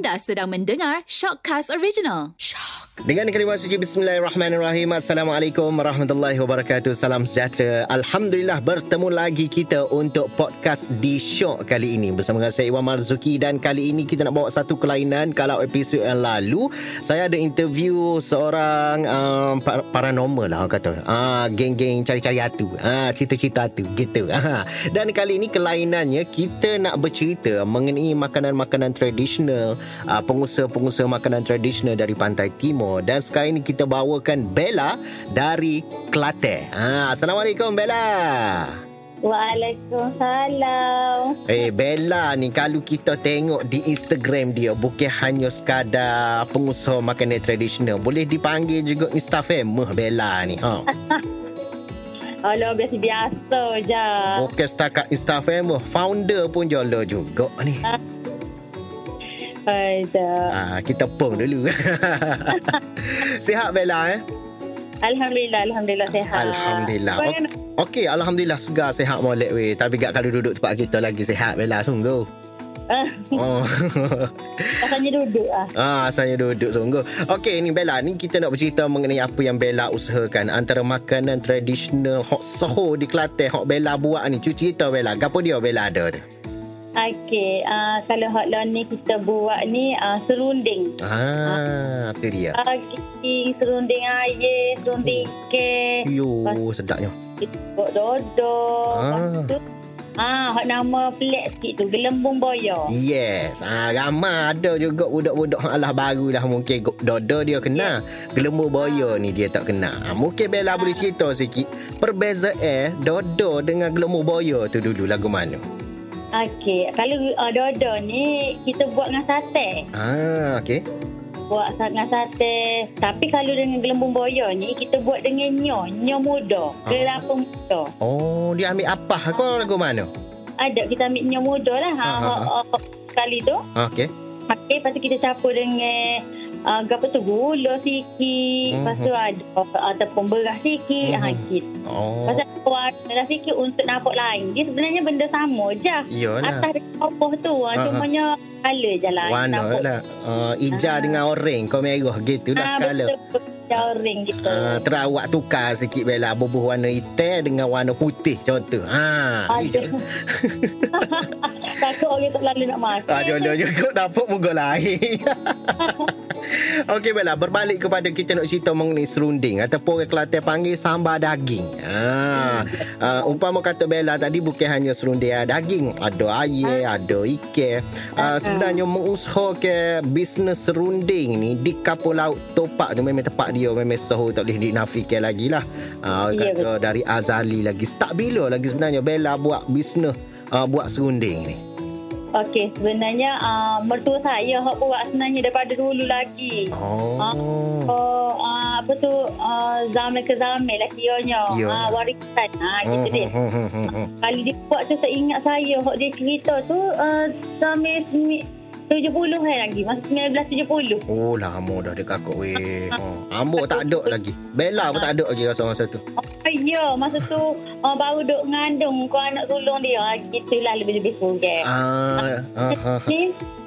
Anda sedang mendengar Shockcast Original. Dengan kalimah suci Bismillahirrahmanirrahim. Assalamualaikum warahmatullahi wabarakatuh. Salam sejahtera. Alhamdulillah bertemu lagi kita untuk podcast di Shock kali ini. Bersama dengan saya Iwan Marzuki. Dan kali ini kita nak bawa satu kelainan Kalau episod yang lalu. Saya ada interview seorang um, paranormal lah orang kata. Uh, Geng-geng cari-cari hatu. Uh, Cerita-cerita hatu gitu. Uh. Dan kali ini kelainannya Kita nak bercerita mengenai makanan-makanan tradisional uh, Pengusaha-pengusaha makanan tradisional dari Pantai Timur dan sekarang ini kita bawakan Bella dari Kelate. Ha, Assalamualaikum Bella. Waalaikumsalam. Eh hey, Bella ni kalau kita tengok di Instagram dia bukan hanya sekadar pengusaha makanan tradisional, boleh dipanggil juga Insta famous Bella ni. Ha. Alah biasa-biasa je. Bukan setakat Insta famous, founder pun jolo juga ni. Ah, kita pong dulu. sihat Bella eh? Alhamdulillah, Alhamdulillah sihat. Alhamdulillah. Okey, Alhamdulillah segar sihat molek weh. Tapi gak kalau duduk tempat kita lagi sihat Bella sungguh. oh. asalnya duduk ah. Ah, asalnya duduk sungguh. Okey, ni Bella, ni kita nak bercerita mengenai apa yang Bella usahakan antara makanan tradisional hot soho di Kelantan hot Bella buat ni. Cuci cerita Bella, gapo dia Bella ada tu? Okey, uh, kalau hotline ni kita buat ni uh, serunding. Ah, uh, tu dia. Okey, serunding air, serunding ke. Yo, sedapnya. Buat dodo. Ah. Ah, hak nama pelik sikit tu, gelembung boyo. Yes. Ah, ramai ada juga budak-budak hak alah baru lah mungkin dodo dia kena. Yeah. Gelembung boyo ah. ni dia tak kena. Ah, mungkin Bella ah. boleh cerita sikit perbezaan eh dodo dengan gelembung boyo tu dulu lagu mana? Okey, kalau uh, dodo ni kita buat dengan sate. Ah, okey. Buat dengan sate. Tapi kalau dengan gelembung boyo ni kita buat dengan nyo, nyo muda, ah. kelapa muda. Oh, dia ambil apa? Kau lagu mana? Ada kita ambil nyo muda lah. Ha, ah, ah, ah. kali tu. Ah, okey. Okey, lepas tu kita campur dengan uh, apa tu gula sikit mm-hmm. lepas tu ada ataupun beras sikit mm-hmm. ha sikit oh. pasal warna sikit untuk nampak lain dia sebenarnya benda sama je Yalah. atas apa tu uh-huh. cumanya color je lah warna lah uh, hijau uh-huh. dengan oranye kau merah gitu lah uh, skala betul, Orange gitu. Uh, terawak tukar sikit Bella bubuh warna hitam dengan warna putih contoh. Ha. Takut orang tak lalu nak makan. Ah, jodoh juga dapat muka lain. Okey Bella, berbalik kepada kita nak cerita mengenai serunding ataupun orang Kelantan panggil sambal daging. Ha. Uh, umpama kata Bella tadi bukan hanya serunding daging, ada air, ada ikan. Uh, sebenarnya mengusahakan bisnes serunding ni di kapal laut Topak tu memang tempat dia memang sahur tak boleh dinafikan lagi lah. Uh, ya, kata betul. dari Azali lagi. Start bila lagi sebenarnya Bella buat bisnes uh, buat serunding ni? Okey, sebenarnya uh, mertua saya hok buat sebenarnya daripada dulu lagi. Oh. Uh, uh, uh, apa tu uh, zaman ke zaman lah kionya. Uh, ah, warisan. Ha uh, gitu dia. Kali dia buat tu saya ingat saya hok dia cerita tu uh, zaman 70 hari lagi Masa 1970 Oh lama dah dia kakak weh oh. Ambok tak ada lagi Bella pun tak ada lagi rasa masa tu oh, Ya masa tu uh, Baru duk ngandung Kau anak sulung dia Gitulah lebih-lebih kurang Ah, ah, ah,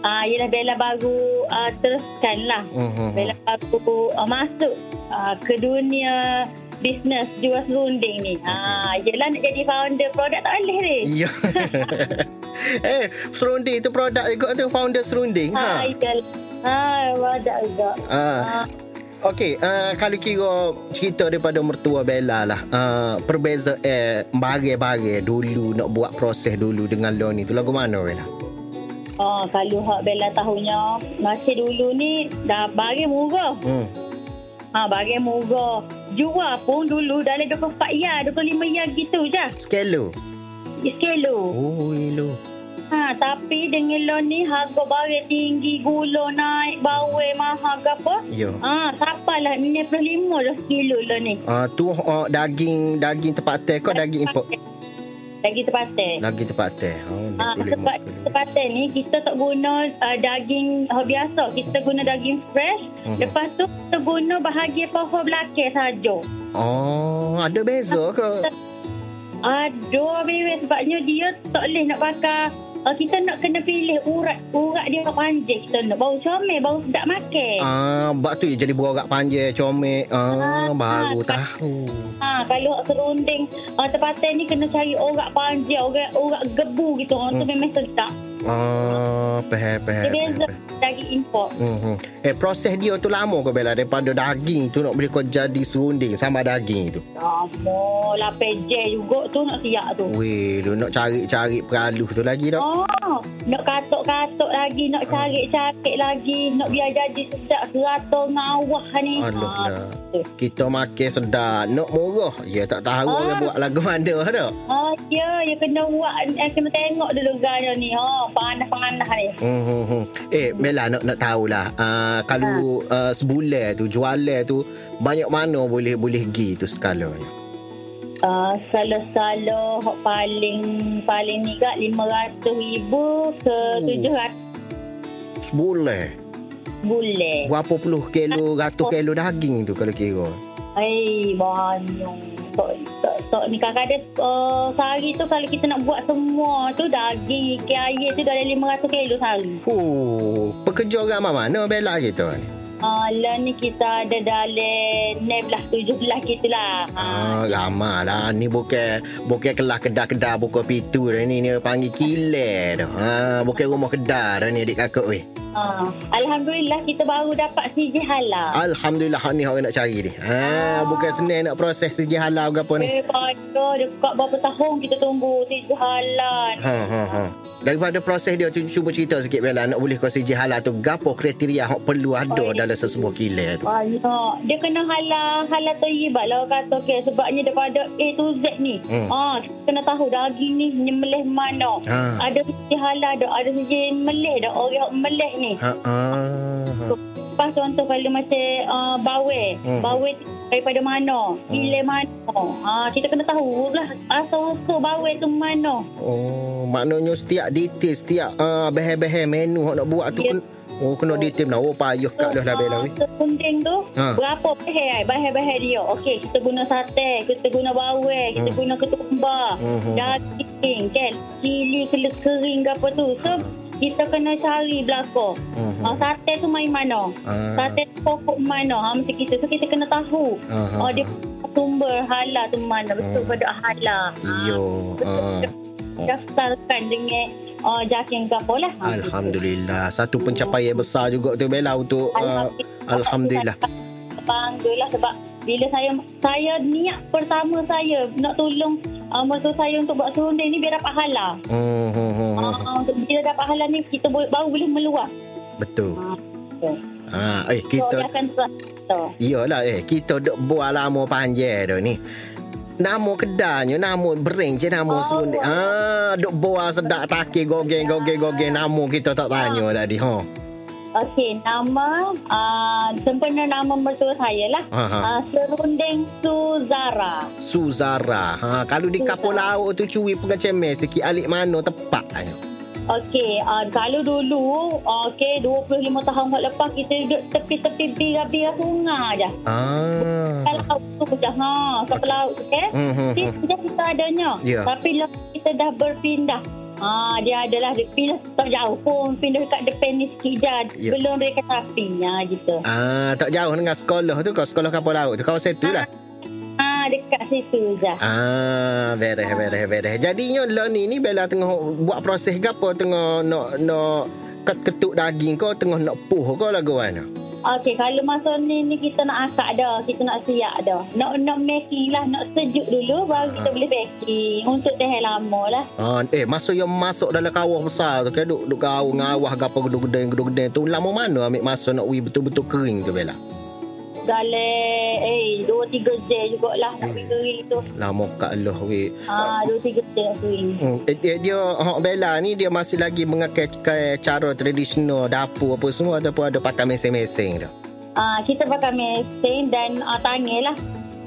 Ah, yelah Bella baru uh, teruskan lah. Uh-huh. Bella baru uh, masuk uh, ke dunia bisnes jual serunding ni. Ha, yelah nak jadi founder produk tak boleh ni. Ya. eh, serunding tu produk juga tu founder serunding. Ha, ha. yelah. Ha, produk juga. Ha. ha. Okey, uh, kalau kira cerita daripada mertua Bella lah. Uh, perbeza eh, bagi-bagi dulu nak buat proses dulu dengan lo ni. Tu lagu mana Bella? Oh, kalau hak Bella tahunya masih dulu ni dah bagi murah. Hmm. Ha, bagi murah. Jual pun dulu dalam 24 ya, 25 ya gitu je. Skelo? Skelo. Oh, elo. Ha, tapi dengan lo ni harga barang tinggi, gula naik, bawai mahal ke apa? Ya. Ha, sapalah 95 dah kilo lo ni. Ah, tu uh, daging daging tempat teh kau daging import. Daging terpatai. Daging terpatai. Oh, ah, sebab terpatai ni kita tak guna uh, daging oh, biasa. Kita guna daging fresh. Uh-huh. Lepas tu kita guna bahagian pohon belakang saja. Oh, ada beza ke? Ada beza sebabnya dia tak boleh nak pakai uh, kita nak kena pilih urat urat dia panjang kita nak bau comel bau sedap makan. Ah, bak tu jadi borak panjang comel. Ah, Ah, baru ah, tahu. Ha, kalau serunding uh, tempatan ni kena cari urat panjang, urat, urat gebu gitu. Orang tu Hmm. memang sedap. Ah, peh peh. Dia daging import. Mhm. Eh proses dia tu lama kau bela daripada daging tu nak boleh kau jadi serunding sama daging tu. Lama lah peje juga tu nak siap tu. Weh, lu nak cari-cari peralus tu lagi dah. Oh, nak katuk-katuk lagi, nak cari-cari lagi, nak biar jadi sedap serata ngawah ni. Alah Ha, lah. Kita makan sedap, nak murah. Ya tak tahu Ah. orang buat lagu mana dah. Oh, ya, ya kena buat, eh, kena tengok dulu gaya ni. Oh, panas-panas ni. Hmm, hmm, hmm. Eh, Bella nak nak tahulah. Uh, kalau uh, sebulan tu jualan tu banyak mana boleh boleh gi tu skalanya. Uh, salo-salo hok paling paling ni kat 500 ribu ke Oh. 700 Sebulan. bulan. Berapa puluh kilo, ratus kilo daging tu kalau kira. Eh, banyak. Tok, tok, tok ni kadang-kadang uh, sehari tu kalau kita nak buat semua tu daging, ikan air tu dalam 500 kilo sehari. Huh, pekerja orang mana Bella gitu ni? Uh, lah ni kita ada dalam 16, 17 gitu lah. Ah, ramah lah. Ni bukan bukan kelas kedai-kedai buka pintu dah ni. Ni panggil kiler dah. Ha, bukan rumah kedai dah ni adik kakak weh. Uh, Alhamdulillah kita baru dapat CJ halal. Alhamdulillah hak ni orang nak cari ni. Ha, bukan senang nak proses siji halal ke apa ni. Eh, pada dekat berapa tahun kita tunggu CJ halal. Ha ha ha. Daripada proses dia tu cuba cerita sikit Bella nak boleh kau siji halal tu gapo kriteria hak perlu ada Oh, dalam sesebuah kiler tu. Banyak. Dia kena halal halal terlibat lah kata okay, sebabnya daripada A to Z ni. Hmm. Kita kena tahu daging ni menyembelih mana. Ha. Ada sisi halal dah, ada sisi melih dah. Orang melih ni. Ha ah. ha. Lepas contoh kalau macam uh, bawe. Hmm. Bawe daripada mana? Gila mana? Ah, kita kena tahu lah asal-usul bawe tu mana. Oh, maknanya setiap detail, setiap uh, bahan-bahan menu hak nak buat tu Ya. kena Oh, kena detail lah. Oh, payah kat dah lah Bella weh. Sekunding tu Ha. Berapa bahan Bahan-bahan dia Okey kita guna sate Kita guna bawang Kita Hmm. guna ketumbar Mhm. Daging kan Cili kering ke apa tu So kita kena cari belakang Mhm. ha, Sate tu main mana Ah. Sate tu pokok mana ha, Macam kita So kita kena tahu Aha. Oh dia sumber halal tu mana Betul Hmm. pada halal Yo. Ah. Daftarkan dengan uh, Jakin ke lah Ha, Alhamdulillah. Satu pencapaian besar juga tu Bella untuk uh, Alhamdulillah. Bangga lah sebab bila saya saya niat pertama saya nak tolong uh, mertua saya untuk buat serunding ni biar dapat halal. Hmm, hmm, hmm, hmm. Uh, untuk bila dapat halal ni kita boleh, baru boleh meluas. Betul. Uh, Ha, eh so, kita dia akan. Iyalah eh kita duk buat lama panjang dah ni. Nama kedainya, nama brand je nama oh. Serunding. Ah, duk buat sedap takik gogeng gogeng gogeng nama kita tak tanya tadi. Ha. Okey, nama uh, sempena nama mertua saya lah. Ha, ha. Uh, serunding Suzara. Suzara. Ha, kalau di kapal laut tu curi pengecemen sikit alik mana tepat ayo. Okey, uh, kalau dulu, okey, 25 tahun buat lepas kita duduk tepi-tepi bira-bira sungai je. Ah. Kapal laut tu je. Ha, kapal laut tu eh. Hmm, hmm, hmm. kita adanya. Ya. Tapi lepas kita dah berpindah. Ah, dia adalah dia pindah tak jauh pun pindah dekat depan ni sikit je. Ya. Belum dekat sapinya gitu. Ah, tak jauh dengan sekolah tu kau sekolah kapal laut tu kawasan tu lah. Ah, dekat situ je. Ah, beres beres beres. Jadinya lah ni ni Bella tengah buat proses gapo tengah nak nak ket ketuk daging kau tengah nak puh kau lagu mana? Okey, kalau masa ni ni kita nak akak dah, kita nak siap dah. Nak nak making lah, nak sejuk dulu baru kita Ah. boleh packing untuk tahan lama lah. Ah, eh masa yang masuk dalam kawah besar tu kan duk duk kau ngawah gapo gedung-gedung gedung-gedung tu lama mana ambil masa nak wi betul-betul kering tu Bella? Dalam eh 2 3 jam jugalah nak pergi kering tu. Lama kat Allah wi. Ah, 2 3 jam nak kering. Hmm, eh, dia, dia Hak Bella ni dia masih lagi mengakai cara tradisional dapur apa semua ataupun ada pakai mesin-mesin tu. Ah, kita pakai mesin dan uh, tangan lah.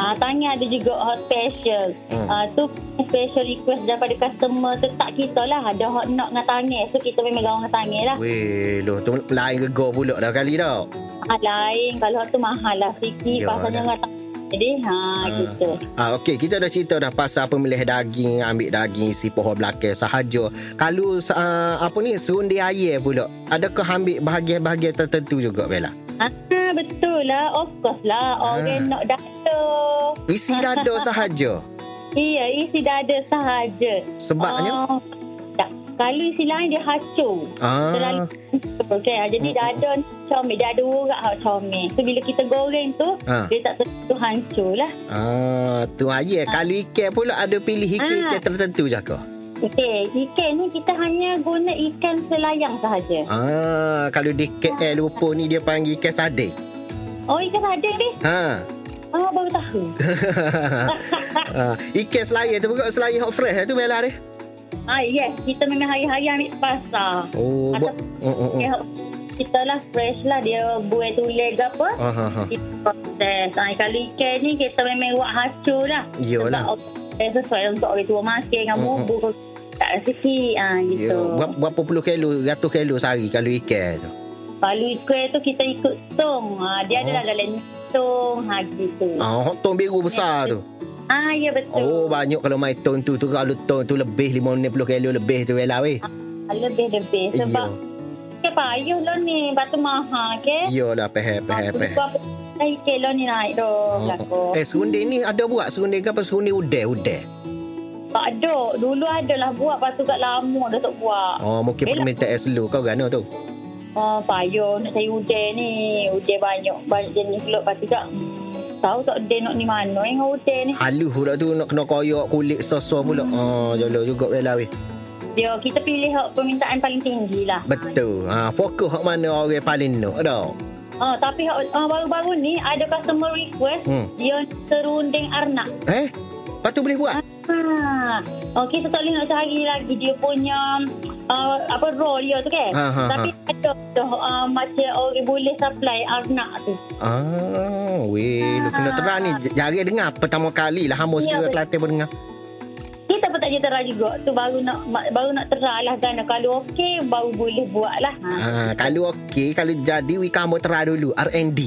Ah, tangan ada juga hot special. Hmm. Ah, tu special request daripada customer tetap kita lah. Ada hot knock dengan tangan. So kita memang gawang dengan tangan lah. Weh, loh tu lain gego pula dah kali dah. Ah, lain kalau hot tu mahal lah sikit. Ya, Pasalnya dengan tangan Jadi ha, ha. gitu. Ah, okey, kita dah cerita dah pasal pemilih daging, ambil daging si pohon belakang sahaja. Kalau uh, apa ni serundi air pula, adakah ambil bahagian-bahagian tertentu juga Bella? Betul lah. Of course lah. Orang nak dada. Isi dada sahaja. Iya, isi dada sahaja. Sebabnya? Uh, tak. Kalau isi lain dia hacur. Ah. Terlalu okay. Jadi Mm-mm. dada comel. Dia ada urat hak comel. So bila kita goreng tu, Ah. dia tak tentu hancur lah. Ah, tu aja. Kalau ikan pula ada pilih ikan-ikan Ah. tertentu je ke? Okey, ikan ni kita hanya guna ikan selayang sahaja. Ah, kalau di KL lupa ni dia panggil ikan sardin. Oh, ikan ada ni? Ha. Oh, baru tahu. ah, ikan selayar tu bukan selayar hot fresh tu Bella dia. ah, yes. Kita memang hari-hari ambil pasar. Oh, buat. Oh, oh, oh. Ya, kita lah fresh lah. Dia buat tulis ke apa. Ah, ha, ha. Kita proses. Ah, kalau ikan ni kita memang buat hacur lah. Iyalah. Sebab sesuai untuk orang tua makan dengan Mm, mm. bumbu. Tak rezeki. Ah, Ya, gitu. berapa, berapa puluh kilo, ratus kilo sehari kalau ikan tu. Kalau kuih tu kita ikut tong. Ha, dia Oh. adalah galan tong. Ha, gitu. Ah, hot tong biru besar tu. Ah, ya betul. Oh, banyak kalau main tong tu tu kalau tong tu lebih 50 kilo lebih tu Bella weh. Lebih-lebih. Sebab Ya. ke payuh lah ni. Batu mahal ke. Iyalah, peh peh peh. Hai kilo ni naik tu. Belakang. Eh, serunding ni ada buat serunding ke apa serunding udeh udeh. Tak ada. Dulu adalah buat. Lepas tu kat lama dah tak buat. Oh, mungkin permintaan slow kau gana tu. Oh, payuh nak cari udeh ni. Udeh banyak. Banyak jenis lot. Lepas tu tak. Hmm, tahu tak udeh nak ni mana yang udeh ni. Halus pula tu nak kena koyak kulit sos-sos pula. Oh, jolo juga Bella weh. Dia, kita pilih hak permintaan paling tinggi lah. Betul. Ha, fokus hak mana orang paling nak dah. Ah, tapi hak- ah, baru-baru ni ada customer request. Hmm. Dia serunding arnak. Eh? Lepas tu boleh buat? Ah, oh, kita tak boleh nak cari lagi dia punya uh, apa roll dia tu kan. Ha, ha, Tapi ada tu uh, macam orang boleh supply arnak tu. Ah, weh, lu kena Ah. terang ni. Jari dengar pertama kali lah hamba Ya, segera betul. Kelantan pun dengar. Kita pun tak je terang juga. Tu baru nak baru nak terang lah kan. Kalau okey baru boleh buat lah. Ha. Ah, kalau okey, kalau jadi we kamu terang dulu R&D.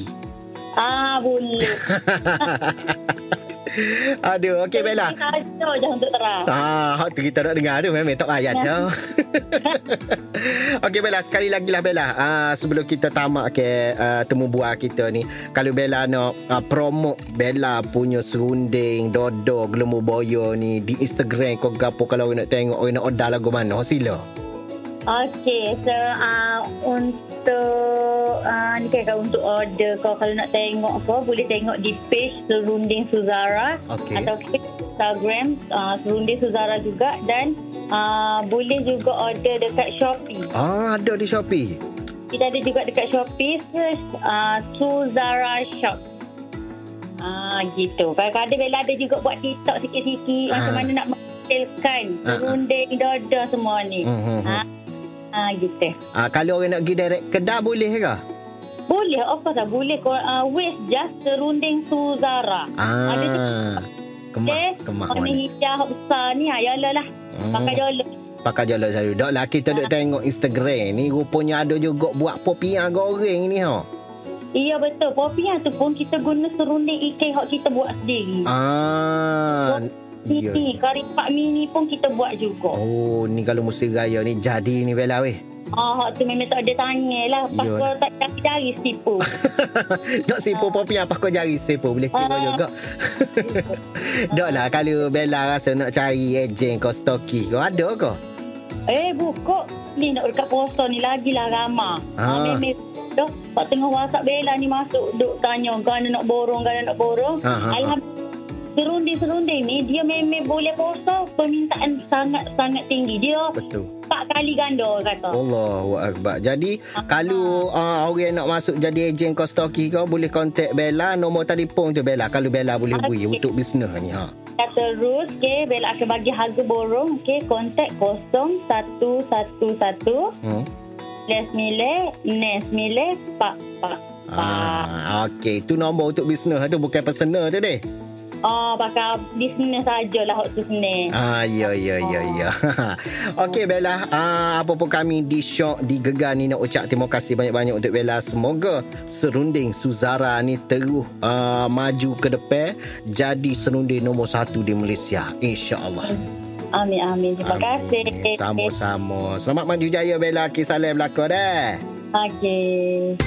Ah, boleh. Aduh, okey Bella. Kita je untuk terang. Ah, hak kita nak dengar tu memang tak payah dah. Okey Bella, sekali lagi lah Bella. Ah, sebelum kita tamat ke uh, temu buah kita ni, kalau Bella nak uh, promote Bella punya serunding, dodo, gelembung boyo ni di Instagram kau gapo kalau nak tengok, orang nak order lagu mana, sila. Okey, so uh, untuk uh, ni kan kalau untuk order kau kalau nak tengok kau boleh tengok di page Serunding Suzara Okey. atau Instagram uh, Serunding Suzara juga dan uh, boleh juga order dekat Shopee. Ah, ada di Shopee. Kita ada juga dekat Shopee search uh, Suzara Shop. Ah gitu. Kadang-kadang Bella ada juga buat TikTok sikit-sikit Ah. macam mana nak menghasilkan ah. serunding dada semua ni. Hmm, hmm, hmm. Ah, ah gitu. Ah, kalau orang nak pergi direct kedai boleh ke? Boleh, of course lah. Boleh. Kau, uh, West just serunding. Ada tu. Ah. Kemak, Okay. kemak Warna hijau besar ni. Ha, yalah lah. Hmm. Pakai jolok. Pakai jalan selalu. Dok lah kita duk tengok Instagram ni rupanya ada juga buat popiah goreng ni ha. Iya betul. Popiah tu pun kita guna serunding ikan yang kita buat sendiri. Ah. Ya. Ini kari pak mini pun kita buat juga. Oh, ni kalau musim raya ni jadi ni Bella weh. Ah, tu memang tak ada tanya lah. Pas kau tak cari-cari tipu. Nak sipu popiah apa kau jari sipu boleh kira Ah. juga. Dok lah kalau Bella rasa nak cari ejen kau stoki kau ada ke? eh, buka. Ni nak dekat poster ni lagilah ramah. Ah. Ah. Memang dah. Pak tengah WhatsApp Bella ni masuk. Duk tanya. Gana nak borong, gana nak borong. Ah, ah, ah. Alhamdulillah. Serunding-serunding ni dia memang boleh poster permintaan sangat-sangat tinggi. Dia Betul. empat kali ganda kata. Allahu akbar. Jadi kalau uh, orang nak masuk jadi ejen kau stoki kau boleh contact Bella nombor telefon tu Bella kalau Bella boleh beri Okey. untuk bisnes ni ha. Terus, okay, Bella akan bagi harga borong, okay, kontak 0111 Hmm. Les Mile, Nes Mile, Pak Pak Pak. Ah, okey, tu nombor untuk bisnes tu bukan personal tu deh. Oh, pakai bisnes sajalah waktu Senin. Ah, ya, ya, ya, ya. Okey, Bella. Ah, apa pun kami di Syok, di Gegar ni nak ucap terima kasih banyak-banyak untuk Bella. Semoga serunding Suzara ni terus uh, maju ke depan jadi serunding nombor satu di Malaysia. InsyaAllah. Amin, amin. Terima Amin. kasih. Sama-sama. Selamat maju jaya, Bella. Kisah lain berlaku dah. Okey.